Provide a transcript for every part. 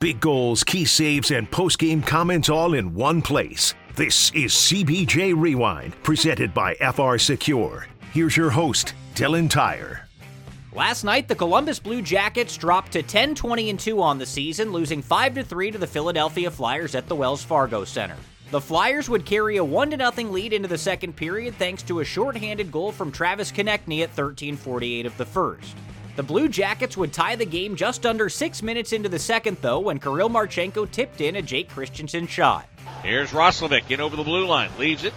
Big goals, key saves, and post-game comments all in one place. This is CBJ Rewind, presented by FRSecure. Here's your host, Dylan Tyre. Last night, the Columbus Blue Jackets dropped to 10 20 2 on the season, losing 5 3 to the Philadelphia Flyers at the Wells Fargo Center. The Flyers would carry a 1 0 lead into the second period thanks to a shorthanded goal from Travis Konecny at 13:48 of the first. The Blue Jackets would tie the game just under six minutes into the second, though, when Kirill Marchenko tipped in a Jake Christiansen shot. Here's Roslovic in over the blue line, leaves it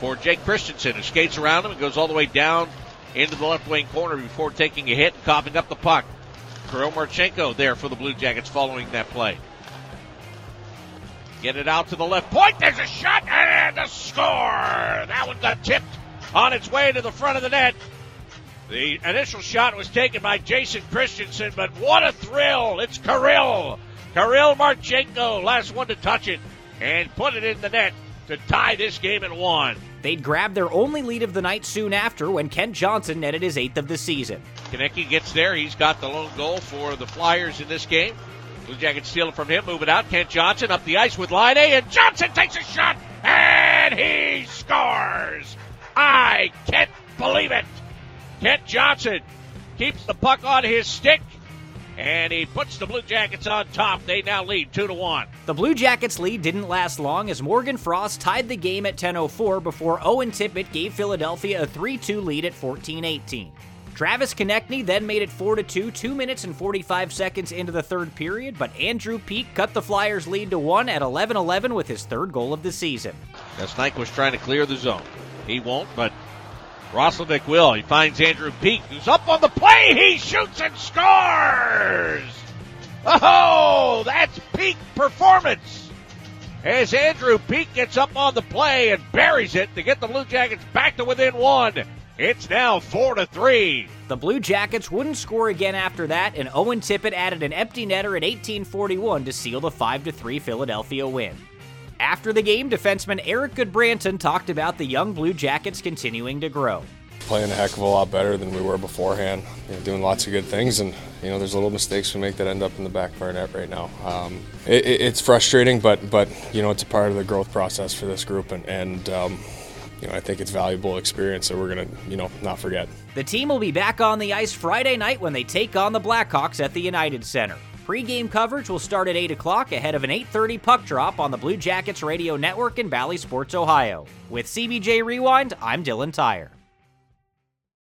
for Jake Christiansen, who skates around him and goes all the way down into the left wing corner before taking a hit and coughing up the puck. Kirill Marchenko there for the Blue Jackets following that play. Get it out to the left point. There's a shot and a score. That one got tipped on its way to the front of the net. The initial shot was taken by Jason Christiansen, but what a thrill! It's Kirill. Kirill Marchenko, last one to touch it and put it in the net to tie this game at one. They'd grab their only lead of the night soon after when Kent Johnson netted his eighth of the season. Konecny gets there. He's got the lone goal for the Flyers in this game. Blue Jackets steal it from him, move it out. Kent Johnson up the ice with line A, and Johnson takes a shot, and he scores! I can't believe it! Kent Johnson keeps the puck on his stick, and he puts the Blue Jackets on top. They now lead two to one. The Blue Jackets lead didn't last long as Morgan Frost tied the game at 10:04 before Owen Tippett gave Philadelphia a 3-2 lead at 14-18. Travis Konecny then made it 4 2, 2 minutes and 45 seconds into the third period, but Andrew Peeke cut the Flyers' lead to 1 at 11 11 with his third goal of the season. Snike was trying to clear the zone. He won't, but Roslovic will. He finds Andrew Peeke, who's up on the play. He shoots and scores. Oh, that's peak performance. As Andrew Peeke gets up on the play and buries it to get the Blue Jackets back to within one. It's now four to three. The Blue Jackets wouldn't score again after that, and Owen Tippett added an empty netter at 1841 to seal the 5 3 Philadelphia win. After the game, defenseman Erik Gudbranson talked about the young Blue Jackets continuing to grow. Playing a heck of a lot better than we were beforehand. You know, doing lots of good things, and you know, there's little mistakes we make that end up in the back of our net right now. Um, it, it's frustrating, but but you know, it's a part of the growth process for this group, and and um, you know, I think it's valuable experience that we're gonna you know not forget. The team will be back on the ice Friday night when they take on the Blackhawks at the United Center. Pre-game coverage will start at 8 o'clock ahead of an 8.30 puck drop on the Blue Jackets Radio Network in Bally Sports, Ohio. With CBJ Rewind, I'm Dylan Tyre.